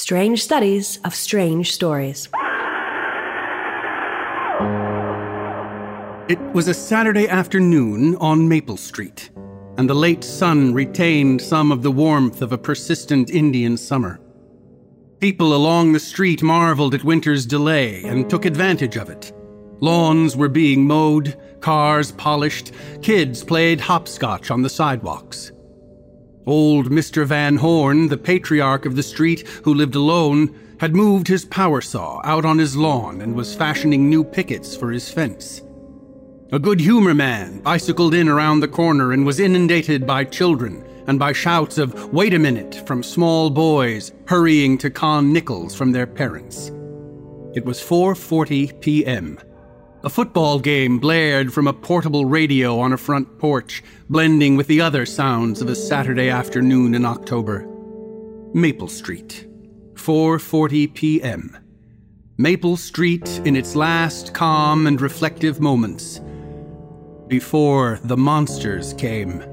Strange Studies of Strange Stories. It was a Saturday afternoon on Maple Street, and the late sun retained some of the warmth of a persistent Indian summer. People along the street marveled at winter's delay and took advantage of it. Lawns were being mowed, cars polished, kids played hopscotch on the sidewalks. Old Mr. Van Horn, the patriarch of the street who lived alone, had moved his power saw out on his lawn and was fashioning new pickets for his fence. A good humor man bicycled in around the corner and was inundated by children and by shouts of, wait a minute, from small boys hurrying to con nickels from their parents. It was 4:40 p.m. A football game blared from a portable radio on a front porch, blending with the other sounds of a Saturday afternoon in October. Maple Street, 4:40 p.m. Maple Street in its last calm and reflective moments before the monsters came.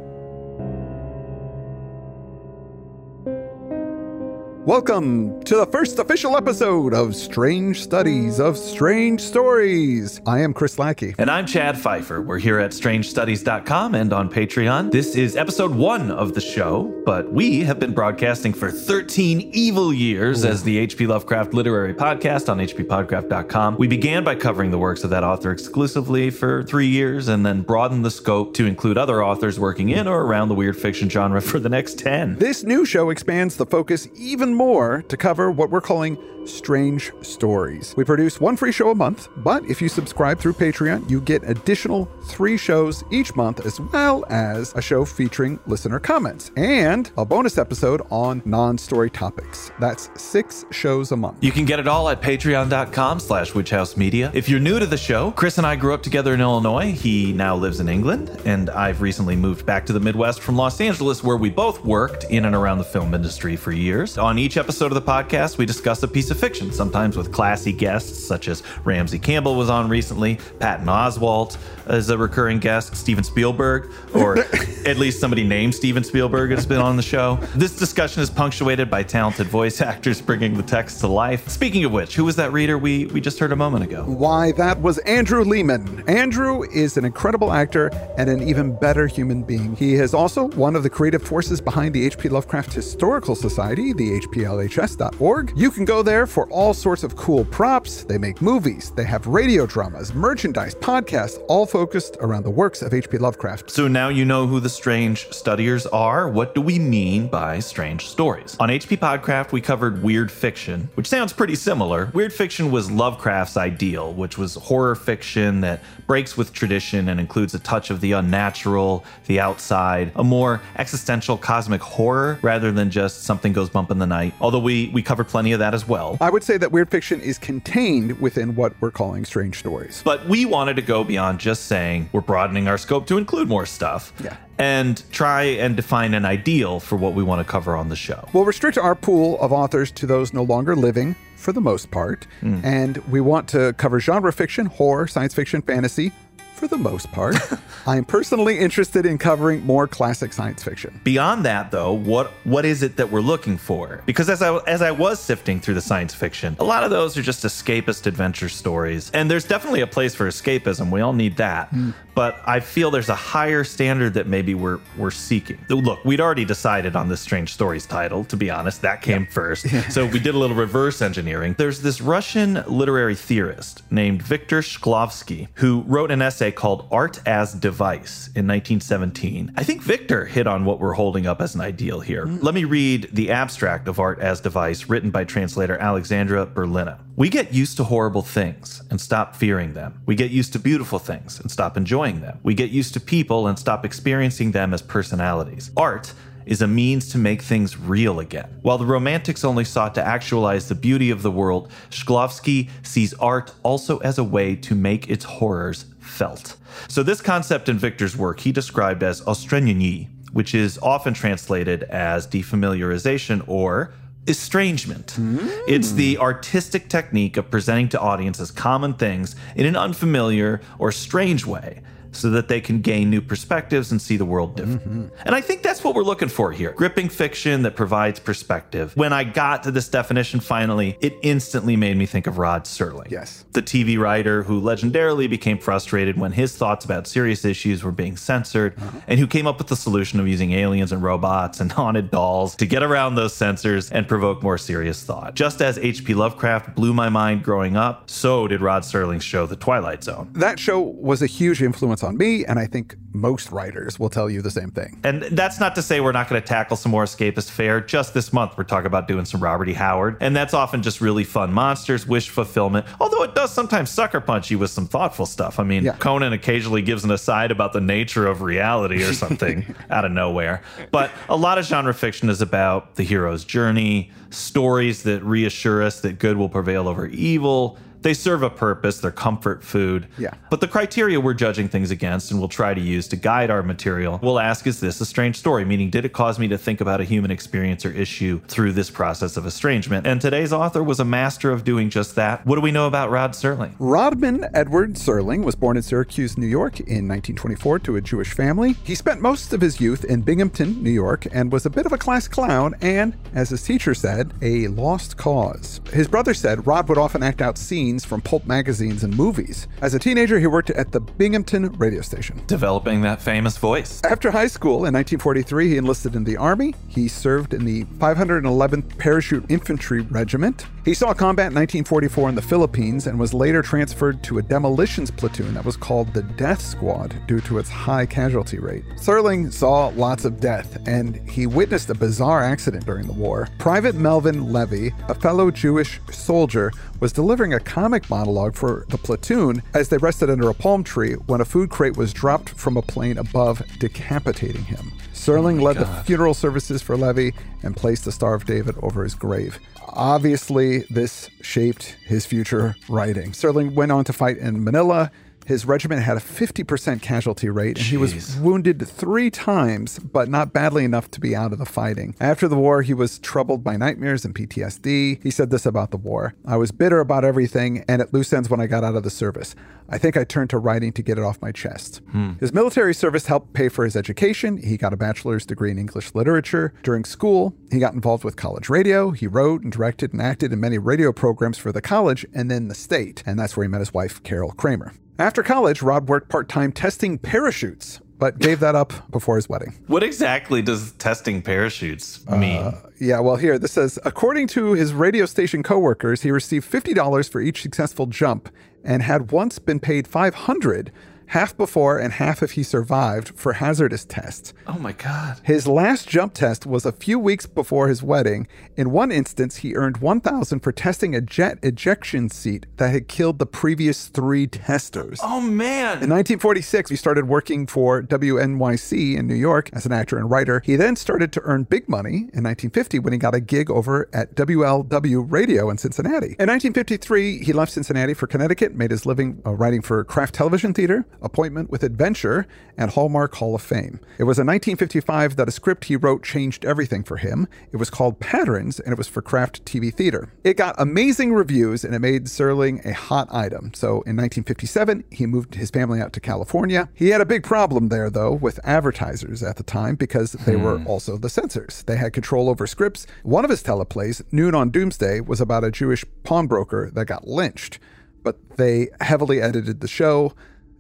Welcome to the first official episode of Strange Studies of Strange Stories. I am Chris Lackey. And I'm Chad Pfeiffer. We're here at strangestudies.com and on Patreon. This is episode one of the show, but we have been broadcasting for 13 evil years as the H.P. Lovecraft Literary Podcast on hppodcraft.com. We began by covering the works of that author exclusively for three years and then broadened the scope to include other authors working in or around the weird fiction genre for the next 10. This new show expands the focus even more to cover what we're calling strange stories. We produce one free show a month, but if you subscribe through Patreon, you get additional three shows each month, as well as a show featuring listener comments and a bonus episode on non-story topics. That's six shows a month. You can get it all at patreon.com slash witchhousemedia. If you're new to the show, Chris and I grew up together in Illinois. He now lives in England, and I've recently moved back to the Midwest from Los Angeles, where we both worked in and around the film industry for years. On each episode of the podcast, we discuss a piece of fiction, sometimes with classy guests such as Ramsey Campbell was on recently, Patton Oswalt is a recurring guest, Steven Spielberg, or at least somebody named Steven Spielberg has been on the show. This discussion is punctuated by talented voice actors bringing the text to life. Speaking of which, who was that reader we, we just heard a moment ago? Why, that was Andrew Leman. Andrew is an incredible actor and an even better human being. He is also one of the creative forces behind the H.P. Lovecraft Historical Society, the HPLHS.org. You can go there for all sorts of cool props. They make movies, they have radio dramas, merchandise, podcasts, all focused around the works of H.P. Lovecraft. So now you know who the strange studiers are. What do we mean by strange stories? On HP Podcraft, we covered weird fiction, which sounds pretty similar. Weird fiction was Lovecraft's ideal, which was horror fiction that breaks with tradition and includes a touch of the unnatural, the outside, a more existential cosmic horror rather than just something goes bump in the night. Although we we covered plenty of that as well. I would say that weird fiction is contained within what we're calling strange stories. But we wanted to go beyond just saying we're broadening our scope to include more stuff. Yeah. And try and define an ideal for what we want to cover on the show. We'll restrict our pool of authors to those no longer living for the most part. Hmm. And we want to cover genre fiction, horror, science fiction, fantasy for the most part. I am personally interested in covering more classic science fiction. Beyond that, though, what what is it that we're looking for? Because as I as I was sifting through the science fiction, a lot of those are just escapist adventure stories, and there's definitely a place for escapism. We all need that, hmm. but I feel there's a higher standard that maybe we're we're seeking. Look, we'd already decided on this strange stories title. To be honest, that came first, so we did a little reverse engineering. There's this Russian literary theorist named Viktor Shklovsky who wrote an essay called "Art as Device" in 1917. I think Victor hit on what we're holding up as an ideal here. Mm. Let me read the abstract of Art as Device written by translator Alexandra Berlina. We get used to horrible things and stop fearing them. We get used to beautiful things and stop enjoying them. We get used to people and stop experiencing them as personalities. Art is a means to make things real again. While the Romantics only sought to actualize the beauty of the world, Shklovsky sees art also as a way to make its horrors felt. So, this concept in Victor's work he described as ostranenie, which is often translated as defamiliarization or estrangement. Hmm. It's the artistic technique of presenting to audiences common things in an unfamiliar or strange way. So that they can gain new perspectives and see the world differently. Mm-hmm. And I think that's what we're looking for here gripping fiction that provides perspective. When I got to this definition finally, it instantly made me think of Rod Serling. Yes. The TV writer who legendarily became frustrated when his thoughts about serious issues were being censored, uh-huh. and who came up with the solution of using aliens and robots and haunted dolls to get around those censors and provoke more serious thought. Just as H.P. Lovecraft blew my mind growing up, so did Rod Serling's show, The Twilight Zone. That show was a huge influence on me, and I think most writers will tell you the same thing. And that's not to say we're not going to tackle some more escapist fare. Just this month, we're talking about doing some Robert E. Howard. And that's often just really fun monsters, wish fulfillment. Although it does sometimes sucker punch you with some thoughtful stuff. I mean, Yeah. Conan occasionally gives an aside about the nature of reality or something out of nowhere. But a lot of genre fiction is about the hero's journey, stories that reassure us that good will prevail over evil. They serve a purpose, they're comfort food. Yeah. But the criteria we're judging things against and we'll try to use to guide our material, we'll ask, is this a strange story? Meaning, did it cause me to think about a human experience or issue through this process of estrangement? And today's author was a master of doing just that. What do we know about Rod Serling? Rodman Edward Serling was born in Syracuse, New York in 1924 to a Jewish family. He spent most of his youth in Binghamton, New York, and was a bit of a class clown and, as his teacher said, a lost cause. His brother said Rod would often act out scenes from pulp magazines and movies. As a teenager, he worked at the Binghamton radio station. Developing that famous voice. After high school in 1943, he enlisted in the Army. He served in the 511th Parachute Infantry Regiment. He saw combat in 1944 in the Philippines and was later transferred to a demolitions platoon that was called the Death Squad due to its high casualty rate. Serling saw lots of death, and he witnessed a bizarre accident during the war. Private Melvin Levy, a fellow Jewish soldier, was delivering a comic monologue for the platoon as they rested under a palm tree when a food crate was dropped from a plane above, decapitating him. Serling oh led the funeral services for Levy and placed the Star of David over his grave. Obviously, this shaped his future writing. Serling went on to fight in Manila. His regiment had a 50% casualty rate, and he was wounded three times, but not badly enough to be out of the fighting. After the war, he was troubled by nightmares and PTSD. He said this about the war I was bitter about everything and at loose ends when I got out of the service. I think I turned to writing to get it off my chest. Hmm. His military service helped pay for his education. He got a bachelor's degree in English literature. During school, he got involved with college radio. He wrote and directed and acted in many radio programs for the college and then the state. And that's where he met his wife, Carol Kramer. After college, Rod worked part time testing parachutes, but gave that up before his wedding. What exactly does testing parachutes mean? Uh, yeah, well, here, this says according to his radio station coworkers, he received $50 for each successful jump and had once been paid 500 half before and half if he survived for hazardous tests. oh my God. His last jump test was a few weeks before his wedding. In one instance, he earned 1000 for testing a jet ejection seat that had killed the previous 3 testers. Oh man. In 1946, he started working for WNYC in New York as an actor and writer. He then started to earn big money in 1950 when he got a gig over at WLW Radio in Cincinnati. In 1953, he left Cincinnati for Connecticut, made his living uh, writing for Kraft Television Theater, Appointment with Adventure, and Hallmark Hall of Fame. It was in 1955 that a script he wrote changed everything for him. It was called Patterns, and it was for Kraft TV Theater. It got amazing reviews, and it made Serling a hot item. So in 1957, he moved his family out to California. He had a big problem there, though, with advertisers at the time because they were hmm. also the censors. They had control over scripts. One of his teleplays, Noon on Doomsday, was about a Jewish pawnbroker that got lynched, but they heavily edited the show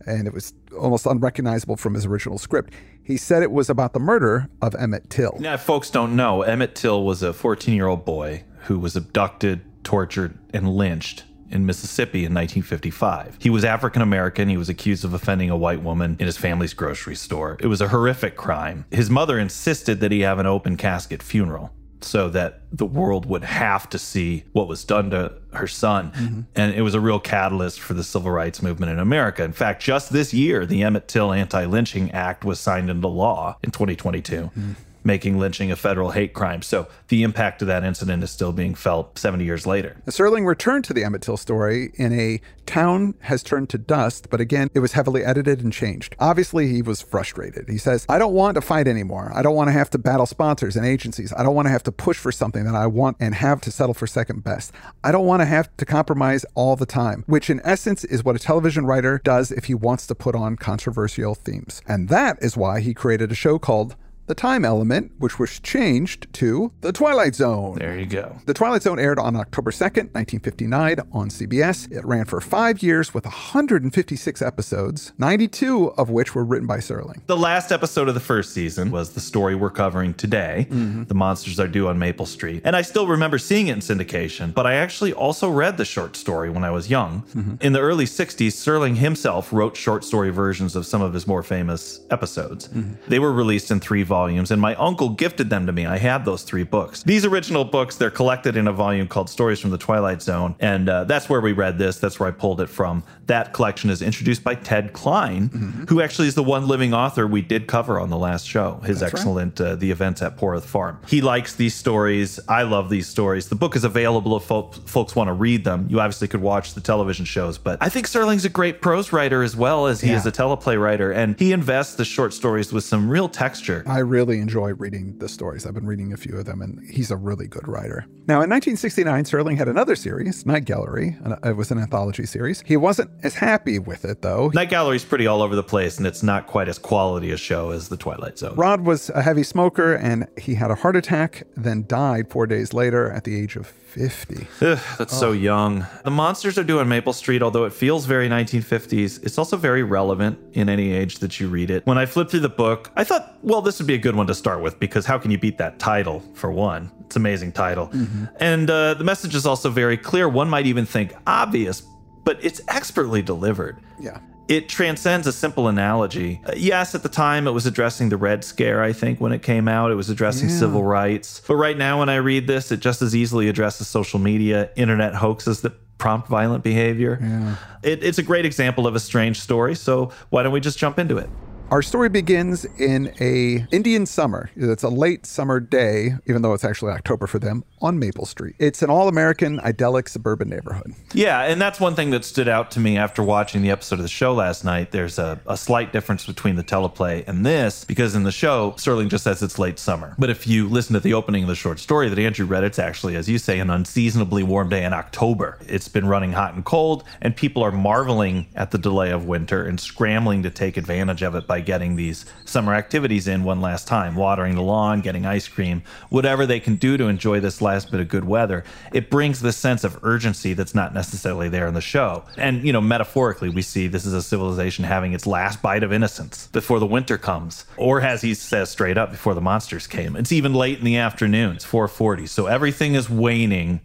and it was almost unrecognizable from his original script. He said it was about the murder of Emmett Till. Now, folks don't know, Emmett Till was a 14 year old boy who was abducted, tortured, and lynched in Mississippi in 1955. He was African American. He was accused of offending a white woman in his family's grocery store. It was a horrific crime. His mother insisted that he have an open casket funeral so that the world would have to see what was done to her son. Mm-hmm. And it was a real catalyst for the civil rights movement in America. In fact, just this year, the Emmett Till Anti Lynching Act was signed into law in 2022. Mm-hmm. Making lynching a federal hate crime. So the impact of that incident is still being felt 70 years later. Serling returned to the Emmett Till story in a town has turned to dust, but again, it was heavily edited and changed. Obviously, he was frustrated. He says, I don't want to fight anymore. I don't want to have to battle sponsors and agencies. I don't want to have to push for something that I want and have to settle for second best. I don't want to have to compromise all the time, which in essence is what a television writer does if he wants to put on controversial themes. And that is why he created a show called the time element, which was changed to The Twilight Zone. There you go. The Twilight Zone aired on October 2nd, 1959, on CBS. It ran for five years with 156 episodes, 92 of which were written by Serling. The last episode of the first season was the story we're covering today mm-hmm. The Monsters Are Due on Maple Street. And I still remember seeing it in syndication, but I actually also read the short story when I was young. Mm-hmm. In the early 60s, Serling himself wrote short story versions of some of his more famous episodes. Mm-hmm. They were released in three volumes volumes, and my uncle gifted them to me. I had those three books. These original books, they're collected in a volume called Stories from the Twilight Zone, and uh, that's where we read this. That's where I pulled it from. That collection is introduced by Ted Klein, who actually is the one living author we did cover on the last show. His That's right. excellent uh, The Events at Poroth Farm. He likes these stories. I love these stories. The book is available if fol- folks want to read them. You obviously could watch the television shows, but I think Serling's a great prose writer as well as he Yeah. is a teleplay writer, and he invests the short stories with some real texture. I really enjoy reading the stories. I've been reading a few of them, and he's a really good writer. Now, in 1969, Serling had another series, Night Gallery. and uh, It was an anthology series. He wasn't as happy with it, though. Night Gallery's pretty all over the place, and it's not quite as quality a show as The Twilight Zone. Rod was a heavy smoker, and he had a heart attack, then died four days later at the age of 50. Ugh, that's so young. The monsters are due on Maple Street, although it feels very 1950s. It's also very relevant in any age that you read it. When I flipped through the book, I thought, well, this would be a good one to start with because how can you beat that title for one? It's an amazing title. And uh, the message is also very clear. One might even think obvious, but it's expertly delivered. Yeah. It transcends a simple analogy. Uh, yes, at the time it was addressing the Red Scare, I think, when it came out. It was addressing civil rights. But right now, when I read this, it just as easily addresses social media, internet hoaxes that prompt violent behavior. It, it's a great example of a strange story. So why don't we just jump into it? Our story begins in a Indian summer. It's a late summer day, even though it's actually October for them, on Maple Street. It's an all-American, idyllic suburban neighborhood. Yeah, and that's one thing that stood out to me after watching the episode of the show last night. There's a, a slight difference between the teleplay and this, because in the show, Serling just says it's late summer. But if you listen to the opening of the short story that Andrew read, it's actually, as you say, an unseasonably warm day in October. It's been running hot and cold, and people are marveling at the delay of winter and scrambling to take advantage of it by getting these summer activities in one last time watering the lawn, getting ice cream, whatever they can do to enjoy this last bit of good weather. It brings this sense of urgency that's not necessarily there in the show. And, you know, metaphorically, we see this is a civilization having its last bite of innocence before the winter comes, or as he says straight up, before the monsters came. It's even late in the afternoon. It's 4:40, so everything is waning.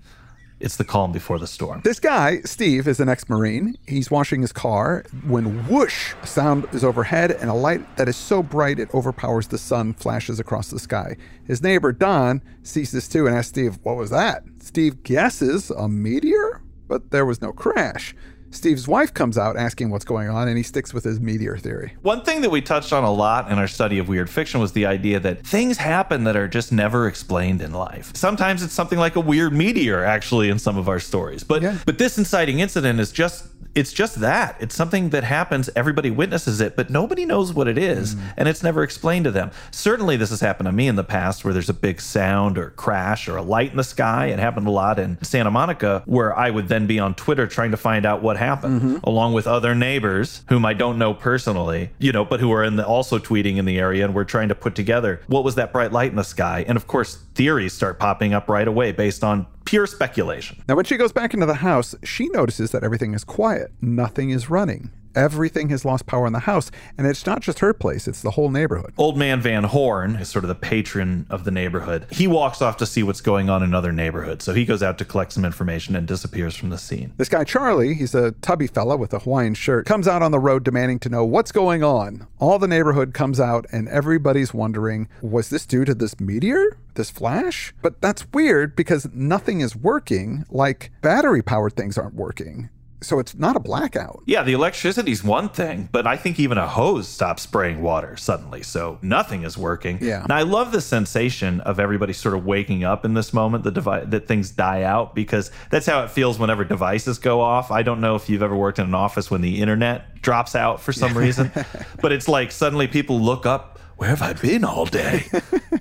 It's the calm before the storm. This guy, Steve, is an ex Marine. He's washing his car when whoosh, a sound is overhead and a light that is so bright it overpowers the sun flashes across the sky. His neighbor, Don, sees this too and asks Steve, What was that? Steve guesses a meteor, but there was no crash. Steve's wife comes out asking what's going on, and he sticks with his meteor theory. One thing that we touched on a lot in our study of weird fiction was the idea that things happen that are just never explained in life. Sometimes it's something like a weird meteor actually in some of our stories. But Yeah. but this inciting incident is just it's just that. It's something that happens, everybody witnesses it, but nobody knows what it is, mm. and it's never explained to them. Certainly this has happened to me in the past where there's a big sound or crash or a light in the sky. It happened a lot in Santa Monica where I would then be on Twitter trying to find out what happened mm-hmm. along with other neighbors whom I don't know personally, you know, but who are in the also tweeting in the area and we're trying to put together what was that bright light in the sky. And of course, theories start popping up right away based on pure speculation. Now, when she goes back into the house, she notices that everything is quiet. Nothing is running. Everything has lost power in the house. And it's not just her place, it's the whole neighborhood. Old man Van Horn is sort of the patron of the neighborhood. He walks off to see what's going on in other neighborhoods. So he goes out to collect some information and disappears from the scene. This guy, Charlie, he's a tubby fella with a Hawaiian shirt, comes out on the road demanding to know what's going on. All the neighborhood comes out, and everybody's wondering was this due to this meteor? This flash? But that's weird because nothing is working, like battery powered things aren't working. So it's not a blackout. Yeah, the electricity's one thing, but I think even a hose stops spraying water suddenly. So nothing is working. Yeah. And I love the sensation of everybody sort of waking up in this moment, the device that things die out, because that's how it feels whenever devices go off. I don't know if you've ever worked in an office when the internet drops out for some reason, but it's like suddenly people look up. Where have I been all day?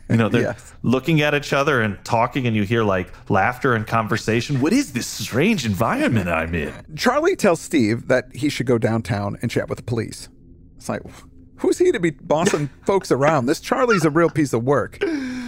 You know, they're Yes. looking at each other and talking, and you hear like laughter and conversation. What is this strange environment I'm in? Charlie tells Steve that he should go downtown and chat with the police. It's like, who's he to be bossing folks around? This Charlie's a real piece of work.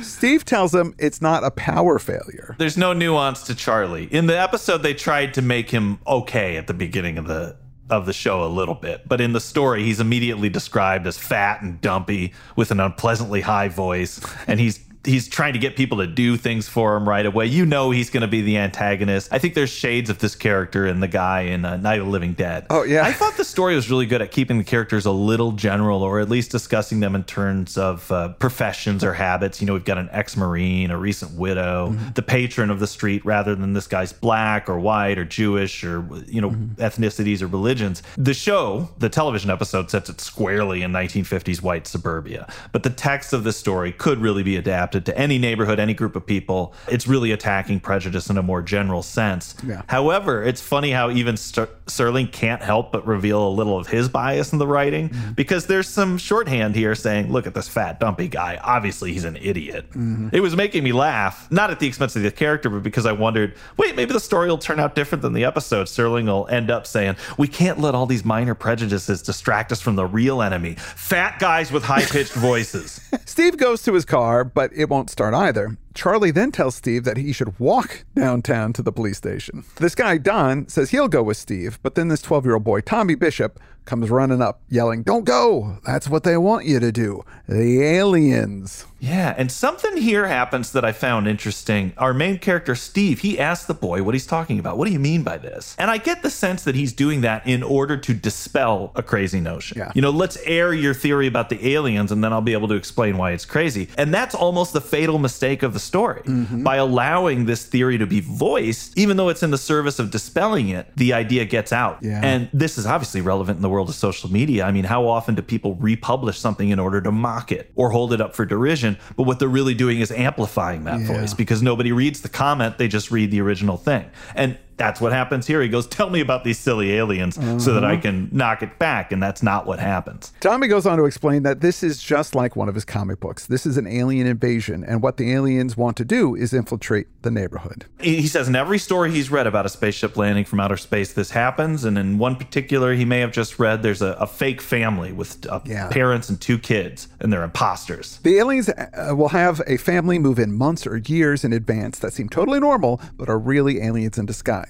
Steve tells him it's not a power failure. There's no nuance to Charlie. In the episode, they tried to make him okay at the beginning of the of the show a little bit, but in the story, he's immediately described as fat and dumpy with an unpleasantly high voice, and he's he's trying to get people to do things for him right away. You know he's going to be the antagonist. I think there's shades of this character in the guy in uh, Night of the Living Dead. Oh, yeah. I thought the story was really good at keeping the characters a little general, or at least discussing them in terms of uh, professions or habits. You know, we've got an ex-marine, a recent widow, Mm-hmm. the patron of the street, rather than this guy's black or white or Jewish or you know Mm-hmm. ethnicities or religions. The show, the television episode, sets it squarely in 1950s white suburbia, but the text of the story could really be adapted to any neighborhood, any group of people. It's really attacking prejudice in a more general sense. Yeah. However, it's funny how even Ster- Serling can't help but reveal a little of his bias in the writing Mm-hmm. because there's some shorthand here saying, look at this fat, dumpy guy. Obviously, he's an idiot. Mm-hmm. It was making me laugh, not at the expense of the character, but because I wondered, wait, maybe the story will turn out different than the episode. Serling will end up saying, we can't let all these minor prejudices distract us from the real enemy fat guys with high pitched voices. Steve goes to his car, but it won't start either. Charlie then tells Steve that he should walk downtown to the police station. This guy, Don, says he'll go with Steve, but then this 12 year old boy, Tommy Bishop, comes running up, yelling, Don't go! That's what they want you to do. The aliens. Yeah, and something here happens that I found interesting. Our main character, Steve, he asks the boy what he's talking about. What do you mean by this? And I get the sense that he's doing that in order to dispel a crazy notion. Yeah. You know, let's air your theory about the aliens and then I'll be able to explain why it's crazy. And that's almost the fatal mistake of the story. Mm-hmm. By allowing this theory to be voiced, even though it's in the service of dispelling it, the idea gets out. Yeah. And this is obviously relevant in the world of social media. I mean, how often do people republish something in order to mock it or hold it up for derision? But what they're really doing is amplifying that Yeah. voice because nobody reads the comment, they just read the original thing. And that's what happens here. He goes, Tell me about these silly aliens so that I can knock it back. And that's not what happens. Tommy goes on to explain that this is just like one of his comic books. This is an alien invasion, and what the aliens want to do is infiltrate the neighborhood. He he says in every story he's read about a spaceship landing from outer space, this happens. And in one particular, he may have just read there's a, a fake family with uh, Yeah. parents and two kids, and they're imposters. The aliens uh, will have a family move in months or years in advance that seem totally normal, but are really aliens in disguise.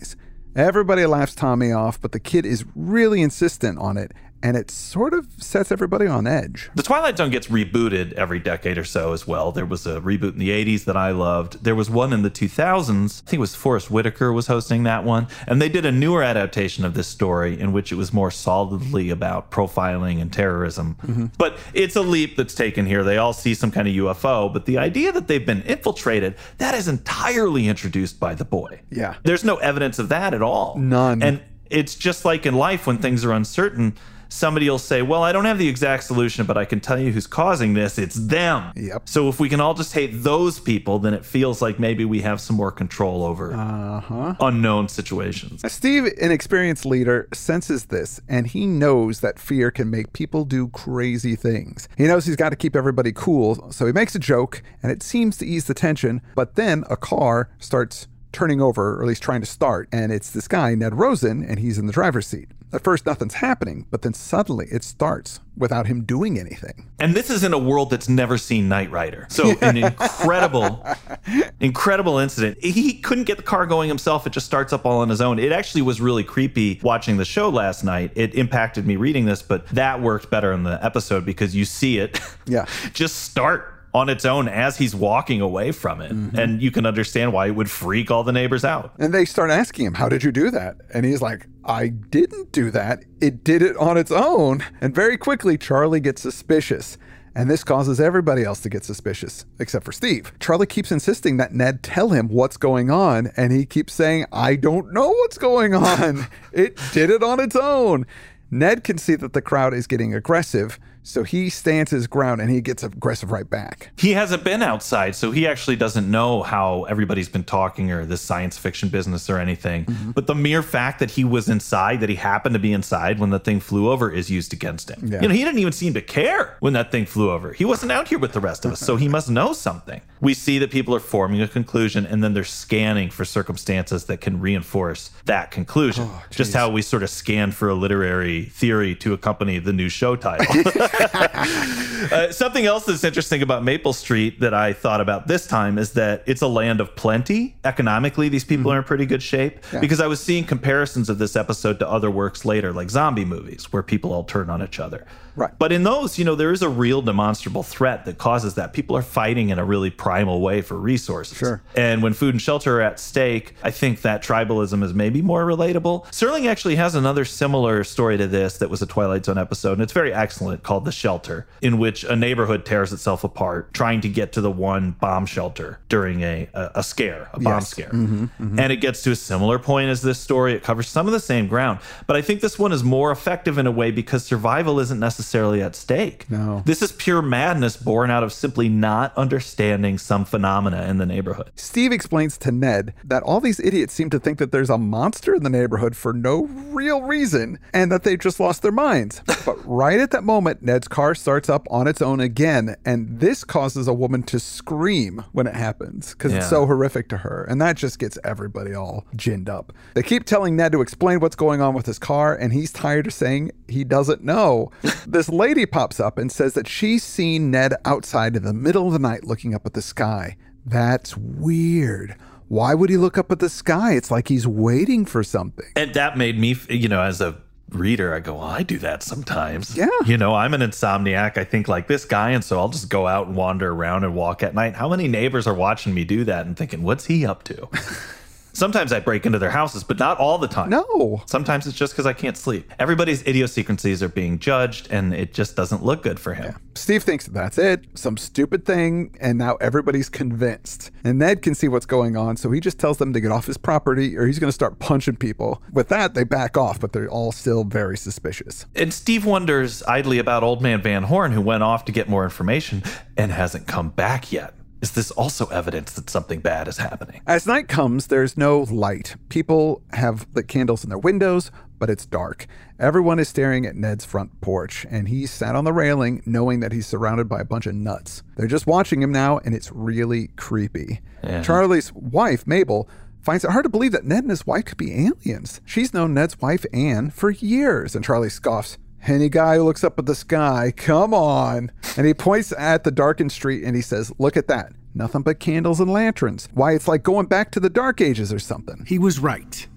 Everybody laughs Tommy off, but the kid is really insistent on it, and it sort of sets everybody on edge. The Twilight Zone gets rebooted every decade or so as well. There was a reboot in the 80s that I loved. There was one in the 2000s. I think it was Forest Whitaker was hosting that one. And they did a newer adaptation of this story in which it was more solidly about profiling and terrorism. Mm-hmm. But it's a leap that's taken here. They all see some kind of UFO, but the idea that they've been infiltrated, that is entirely introduced by the boy. Yeah. There's no evidence of that at all. None. And it's just like in life when things are uncertain, somebody will say, Well, I don't have the exact solution, but I can tell you who's causing this. It's them. Yep. So if we can all just hate those people, then it feels like maybe we have some more control over Uh-huh. unknown situations. Steve, an experienced leader, senses this, and he knows that fear can make people do crazy things. He knows he's got to keep everybody cool, so he makes a joke, and it seems to ease the tension, but then a car starts turning over, or at least trying to start, and it's this guy, Ned Rosen, and he's in the driver's seat. At first, nothing's happening, but then suddenly it starts without him doing anything. And this is in a world that's never seen Knight Rider. So an incredible, incredible incident. He couldn't get the car going himself. It just starts up all on his own. It actually was really creepy watching the show last night. It impacted me reading this, but that worked better in the episode because you see it Yeah. just start on its own as he's walking away from it. Mm-hmm. And you can understand why it would freak all the neighbors out. And they start asking him, How did you do that? And he's like, I didn't do that. It did it on its own. And very quickly, Charlie gets suspicious. And this causes everybody else to get suspicious, except for Steve. Charlie keeps insisting that Ned tell him what's going on, and he keeps saying, I don't know what's going on. it did it on its own. Ned can see that the crowd is getting aggressive, so he stands his ground and he gets aggressive right back. He hasn't been outside, so he actually doesn't know how everybody's been talking or this science fiction business or anything. Mm-hmm. But the mere fact that he was inside, that he happened to be inside when the thing flew over, is used against him. Yeah. You know, he didn't even seem to care when that thing flew over. He wasn't out here with the rest of us, so he must know something. We see that people are forming a conclusion and then they're scanning for circumstances that can reinforce that conclusion. Oh, Just how we sort of scan for a literary theory to accompany the new show title. Uh, something else that's interesting about Maple Street that I thought about this time is that it's a land of plenty. Economically, these people are in pretty good shape because I was seeing comparisons of this episode to other works later, like zombie movies, where people all turn on each other. Right. But in those, you know, there is a real demonstrable threat that causes that. People are fighting in a really primal way for resources. Sure. And when food and shelter are at stake, I think that tribalism is maybe more relatable. Serling actually has another similar story to this that was a Twilight Zone episode, and it's very excellent called The Shelter, in which a neighborhood tears itself apart trying to get to the one bomb shelter during a, a, a scare, a bomb Yes. scare. Mm-hmm, mm-hmm. And it gets to a similar point as this story. It covers some of the same ground, but I think this one is more effective in a way because survival isn't necessarily at stake. No. This is pure madness born out of simply not understanding some phenomena in the neighborhood. Steve explains to Ned that all these idiots seem to think that there's a monster in the neighborhood for no real reason and that they've just lost their minds. But right at that moment, Ned's car starts up on its own again, and this causes a woman to scream when it happens because it's so horrific to her. And that just gets everybody all ginned up. They keep telling Ned to explain what's going on with his car, and he's tired of saying he doesn't know. this lady pops up and says that she's seen Ned outside in the middle of the night looking up at the sky. That's weird. Why would he look up at the sky? It's like he's waiting for something. And that made me, you know, as a reader, I go, well, I do that sometimes. Yeah. You know, I'm an insomniac. I think like this guy. And so I'll just go out and wander around and walk at night. How many neighbors are watching me do that and thinking, what's he up to? Sometimes I break into their houses, but not all the time. No. Sometimes it's just because I can't sleep. Everybody's idiosyncrasies are being judged, and it just doesn't look good for him. Steve thinks that's it, some stupid thing, and now everybody's convinced. And Ned can see what's going on, so he just tells them to get off his property or he's going to start punching people. With that, they back off, but they're all still very suspicious. And Steve wonders idly about Old Man Van Horn, who went off to get more information and hasn't come back yet. Is this also evidence that something bad is happening? As night comes, there's no light. People have lit candles in their windows, but it's dark. Everyone is staring at Ned's front porch, and he's sat on the railing knowing that he's surrounded by a bunch of nuts. They're just watching him now, and it's really creepy. Charlie's wife, Mabel, finds it hard to believe that Ned and his wife could be aliens. She's known Ned's wife, Anne, for years, and Charlie scoffs. Any guy who looks up at the sky, come on. And he points at the darkened street and he says, Look at that. Nothing but candles and lanterns. Why, it's like going back to the Dark Ages or something. He was right.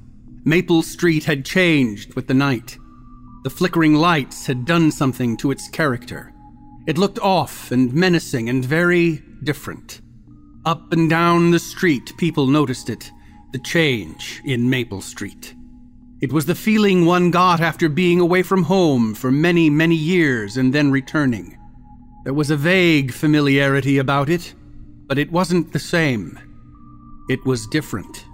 Maple Street had changed with the night. The flickering lights had done something to its character. It looked off and menacing and very different. Up and down the street, people noticed it the change in Maple Street. It was the feeling one got after being away from home for many, many years and then returning. There was a vague familiarity about it, but it wasn't the same. It was different.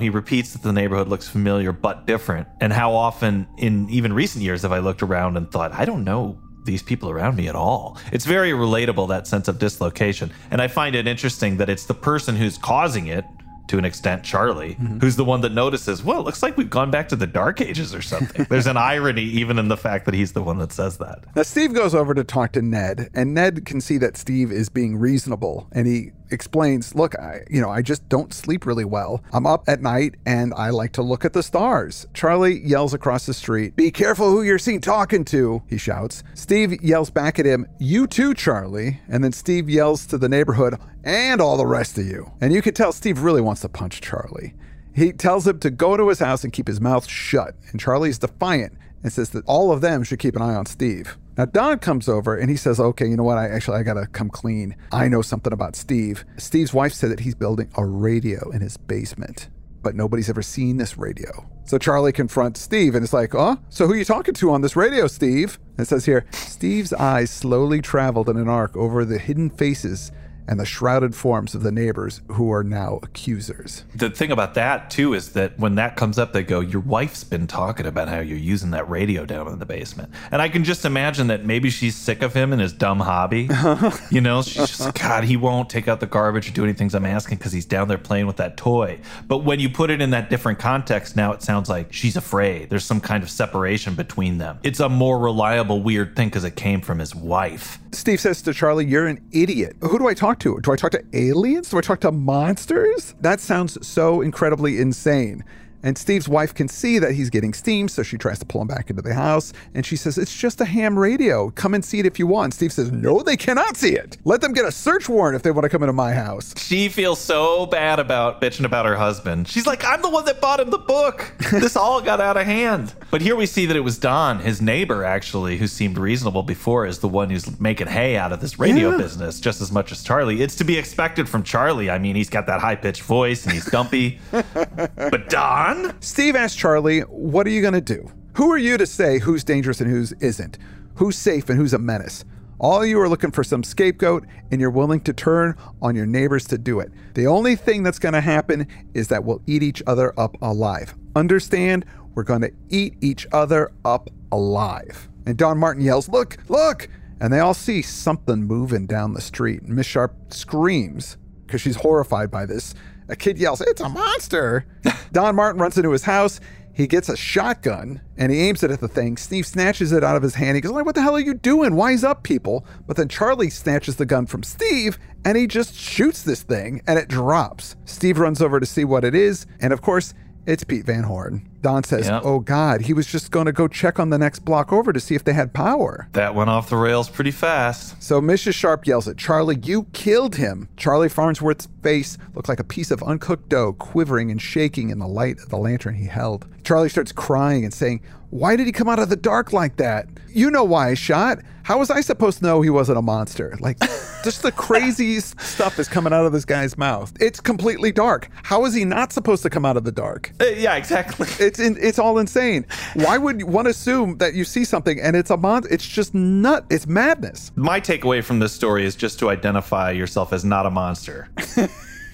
He repeats that the neighborhood looks familiar but different. And how often in even recent years have I looked around and thought, I don't know these people around me at all. It's very relatable, that sense of dislocation. And I find it interesting that it's the person who's causing it, to an extent, Charlie, mm-hmm. who's the one that notices, well, it looks like we've gone back to the dark ages or something. There's an irony even in the fact that he's the one that says that. Now, Steve goes over to talk to Ned, and Ned can see that Steve is being reasonable, and he explains, "Look, I, you know, I just don't sleep really well. I'm up at night, and I like to look at the stars." Charlie yells across the street, "Be careful who you're seen talking to!" He shouts. Steve yells back at him, "You too, Charlie!" And then Steve yells to the neighborhood, "And all the rest of you!" And you can tell Steve really wants to punch Charlie. He tells him to go to his house and keep his mouth shut, and Charlie's defiant and says that all of them should keep an eye on Steve. Now Don comes over and he says, "Okay, you know what? I actually I got to come clean. I know something about Steve. Steve's wife said that he's building a radio in his basement." but nobody's ever seen this radio. So Charlie confronts Steve and it's like, oh, so who are you talking to on this radio, Steve? And it says here, Steve's eyes slowly traveled in an arc over the hidden faces and the shrouded forms of the neighbors who are now accusers. The thing about that too is that when that comes up, they go, "Your wife's been talking about how you're using that radio down in the basement," and I can just imagine that maybe she's sick of him and his dumb hobby. you know, she's just like, God, he won't take out the garbage or do anything I'm asking because he's down there playing with that toy. But when you put it in that different context, now it sounds like she's afraid. There's some kind of separation between them. It's a more reliable, weird thing because it came from his wife. Steve says to Charlie, You're an idiot. Who do I talk to? Do I talk to aliens? Do I talk to monsters? That sounds so incredibly insane. And Steve's wife can see that he's getting steam, so she tries to pull him back into the house. And she says, It's just a ham radio. Come and see it if you want. Steve says, No, they cannot see it. Let them get a search warrant if they want to come into my house. She feels so bad about bitching about her husband. She's like, I'm the one that bought him the book. This all got out of hand. But here we see that it was Don, his neighbor, actually, who seemed reasonable before, is the one who's making hay out of this radio Yeah. business just as much as Charlie. It's to be expected from Charlie. I mean, he's got that high pitched voice and he's dumpy. but Don? Steve asks Charlie, What are you going to do? Who are you to say who's dangerous and who's isn't? Who's safe and who's a menace? All you are looking for some scapegoat, and you're willing to turn on your neighbors to do it. The only thing that's going to happen is that we'll eat each other up alive. Understand? We're going to eat each other up alive. And Don Martin yells, Look, look! And they all see something moving down the street. Miss Sharp screams because she's horrified by this. A kid yells, It's a monster! Don Martin runs into his house. He gets a shotgun and he aims it at the thing. Steve snatches it out of his hand. He goes, What the hell are you doing? Wise up, people. But then Charlie snatches the gun from Steve and he just shoots this thing and it drops. Steve runs over to see what it is. And of course, it's Pete Van Horn. Don says, Yep. Oh God, he was just going to go check on the next block over to see if they had power. That went off the rails pretty fast. So Mrs. Sharp yells at Charlie, You killed him. Charlie Farnsworth's face looked like a piece of uncooked dough quivering and shaking in the light of the lantern he held. Charlie starts crying and saying, Why did he come out of the dark like that? You know why I shot. How was I supposed to know he wasn't a monster? Like, just the craziest stuff is coming out of this guy's mouth. It's completely dark. How is he not supposed to come out of the dark? Uh, yeah, exactly. It's in, it's all insane. Why would one assume that you see something and it's a mon? It's just nut. It's madness. My takeaway from this story is just to identify yourself as not a monster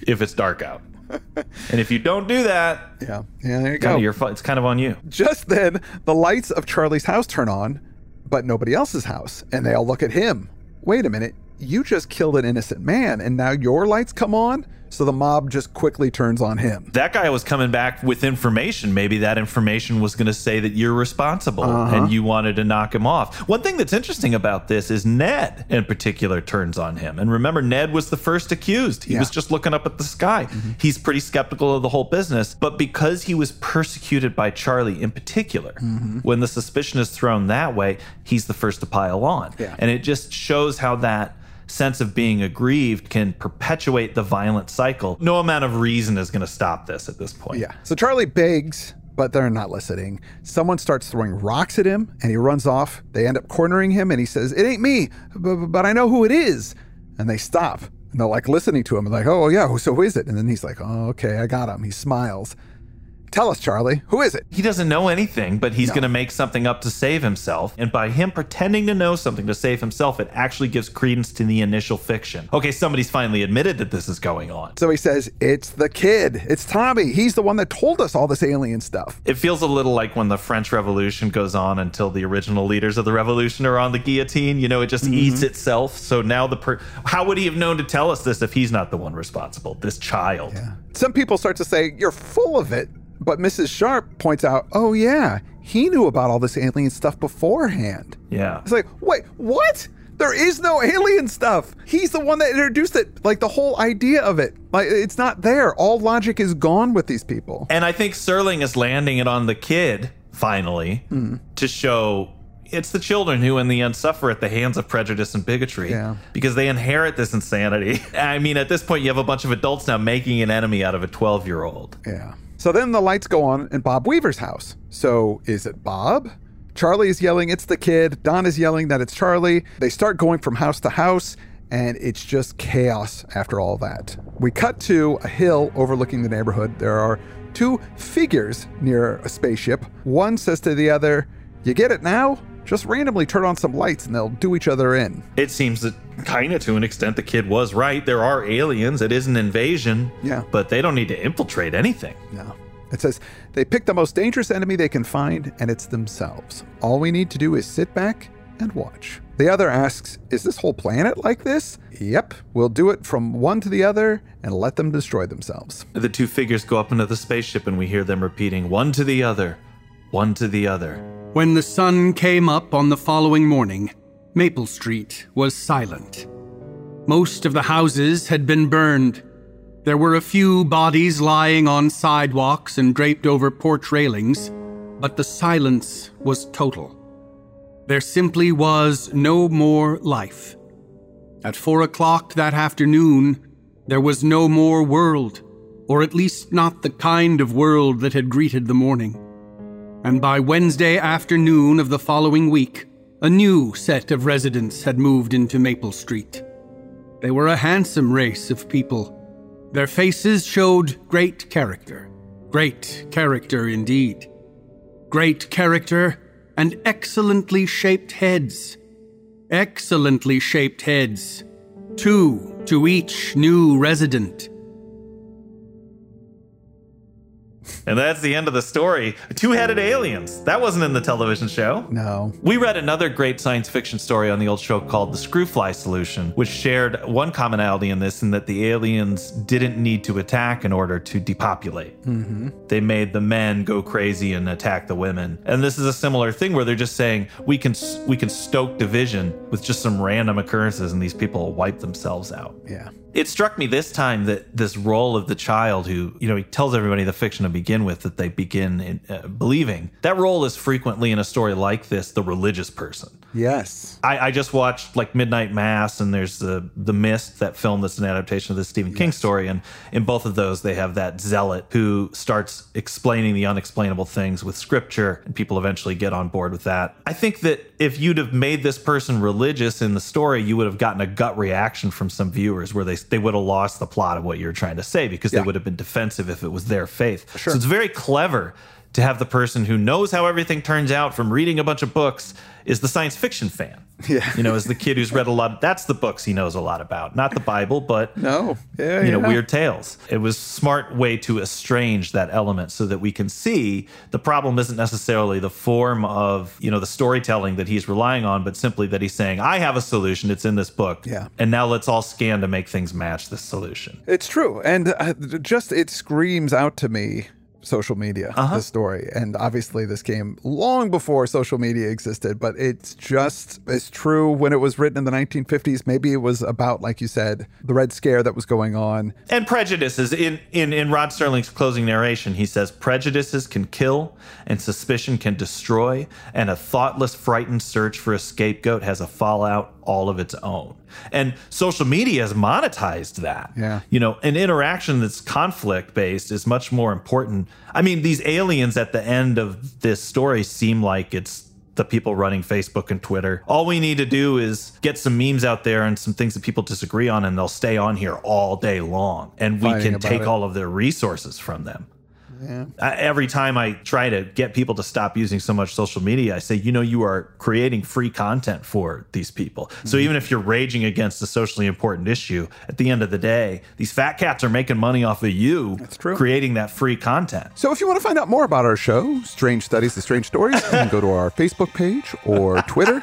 if it's dark out. And if you don't do that, Yeah, yeah. There you go. your it's kind of on you. Just then, the lights of Charlie's house turn on, but nobody else's house, and they all look at him. Wait a minute, you just killed an innocent man, and now your lights come on? So the mob just quickly turns on him. That guy was coming back with information. Maybe that information was going to say that you're responsible uh-huh. and you wanted to knock him off. One thing that's interesting about this is Ned, in particular, turns on him. And remember, Ned was the first accused. He Yeah. was just looking up at the sky. Mm-hmm. He's pretty skeptical of the whole business. But because he was persecuted by Charlie in particular, mm-hmm. when the suspicion is thrown that way, he's the first to pile on. Yeah. And it just shows how that sense of being aggrieved can perpetuate the violent cycle. No amount of reason is going to stop this at this point. Yeah. So Charlie begs, but they're not listening. Someone starts throwing rocks at him, and he runs off. They end up cornering him, and he says, It ain't me, but, I know who it is. And they stop. And they're like listening to him, and like, Oh, yeah, so who is it? And then he's like, Oh, okay, I got him. He smiles. Tell us, Charlie, who is it? He doesn't know anything, but he's going to make something up to save himself. And by him pretending to know something to save himself, it actually gives credence to the initial fiction. Okay, somebody's finally admitted that this is going on. So he says, It's the kid. It's Tommy. He's the one that told us all this alien stuff. It feels a little like when the French Revolution goes on until the original leaders of the revolution are on the guillotine. You know, it just mm-hmm. eats itself. So now the per- how would he have known to tell us this if he's not the one responsible? This child. Yeah. Some people start to say, You're full of it. But Mrs. Sharp points out, Oh, yeah, he knew about all this alien stuff beforehand. Yeah. It's like, wait, what? There is no alien stuff. He's the one that introduced it. Like the whole idea of it. Like it's not there. All logic is gone with these people. And I think Serling is landing it on the kid finally hmm. to show it's the children who, in the end, suffer at the hands of prejudice and bigotry Yeah. because they inherit this insanity. I mean, at this point, you have a bunch of adults now making an enemy out of a 12 year old. Yeah. So then the lights go on in Bob Weaver's house. So is it Bob? Charlie is yelling, it's the kid. Don is yelling that it's Charlie. They start going from house to house. and it's just chaos after all that. We cut to a hill overlooking the neighborhood. There are two figures near a spaceship. One says to the other, You get it now? Just randomly turn on some lights and they'll do each other in. It seems that kind of to an extent the kid was right. There are aliens. It is an invasion. Yeah. But they don't need to infiltrate anything. No. It says they pick the most dangerous enemy they can find, and it's themselves. All we need to do is sit back and watch. The other asks, Is this whole planet like this? Yep, we'll do it from one to the other and let them destroy themselves. The two figures go up into the spaceship and we hear them repeating one to the other, one to the other. When the sun came up on the following morning, Maple Street was silent. Most of the houses had been burned. There were a few bodies lying on sidewalks and draped over porch railings, but the silence was total. There simply was no more life. At four o'clock that afternoon, there was no more world, or at least not the kind of world that had greeted the morning. And by Wednesday afternoon of the following week, a new set of residents had moved into Maple Street. They were a handsome race of people. Their faces showed great character. Great character indeed. Great character and excellently shaped heads. Excellently shaped heads. Two to each new resident. And that's the end of the story. Two headed aliens. That wasn't in the television show. No. We read another great science fiction story on the old show called The Screwfly Solution, which shared one commonality in this in that the aliens didn't need to attack in order to depopulate. Mm-hmm. They made the men go crazy and attack the women. And this is a similar thing where they're just saying we can we can stoke division with just some random occurrences and these people will wipe themselves out. Yeah. It struck me this time that this role of the child who, you know, he tells everybody the fiction to begin with that they begin in, uh, believing, that role is frequently in a story like this the religious person. Yes. I, I just watched like Midnight Mass, and there's the the Mist, that film that's an adaptation of the Stephen King story, and in both of those they have that zealot who starts explaining the unexplainable things with scripture, and people eventually get on board with that. I think that if you'd have made this person religious in the story, you would have gotten a gut reaction from some viewers where they they would have lost the plot of what you're trying to say because Yeah. they would have been defensive if it was their faith. Sure. So it's very clever to have the person who knows how everything turns out from reading a bunch of books is the science fiction fan. Yeah. You know, is the kid who's read a lot. Of, That's the books he knows a lot about, not the Bible, but No. Yeah. you know, yeah. weird tales. It was smart way to estrange that element so that we can see the problem isn't necessarily the form of, you know, the storytelling that he's relying on, but simply that he's saying, I have a solution. It's in this book. Yeah. And now let's all scan to make things match this solution. It's true. And uh, just it screams out to me social media, Uh-huh. this story. And obviously, this came long before social media existed, but it's just it's true when it was written in the 1950s. Maybe it was about, like you said, the Red Scare that was going on. and prejudices in, in in Rod Serling's closing narration he says prejudices can kill and suspicion can destroy and a thoughtless frightened search for a scapegoat has a fallout all of its own and social media has monetized that Yeah. you know an interaction that's conflict based is much more important i mean these aliens at the end of this story seem like it's the people running Facebook and Twitter. All we need to do is get some memes out there and some things that people disagree on, and they'll stay on here all day long. And we Fighting can take it. all of their resources from them. Yeah. I, every time I try to get people to stop using so much social media, I say, you know, you are creating free content for these people. So mm-hmm. even if you're raging against a socially important issue, at the end of the day, these fat cats are making money off of you That's true. creating that free content. So, if you want to find out more about our show, Strange Studies, The Strange Stories, you can go to our Facebook page or Twitter.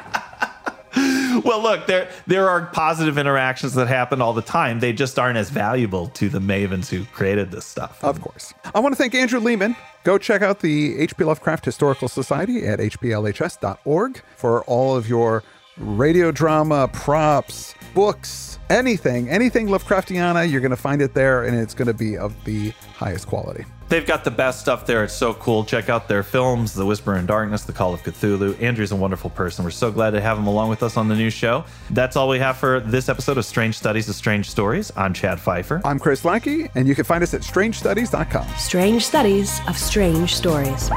Well, look, there there are positive interactions that happen all the time. They just aren't as valuable to the mavens who created this stuff. Of course. I want to thank Andrew Leman. Go check out the H.P. Lovecraft Historical Society at hplhs.org for all of your radio drama, props, books, anything, anything Lovecraftiana. You're going to find it there, and it's going to be of the highest quality. They've got the best stuff there. It's so cool. Check out their films, The Whisper in Darkness, The Call of Cthulhu. Andrew's a wonderful person. We're so glad to have him along with us on the new show. That's all we have for this episode of Strange Studies of Strange Stories. I'm Chad Fifer. I'm Chris Lackey, and you can find us at strangestudies.com. Strange studies of strange stories.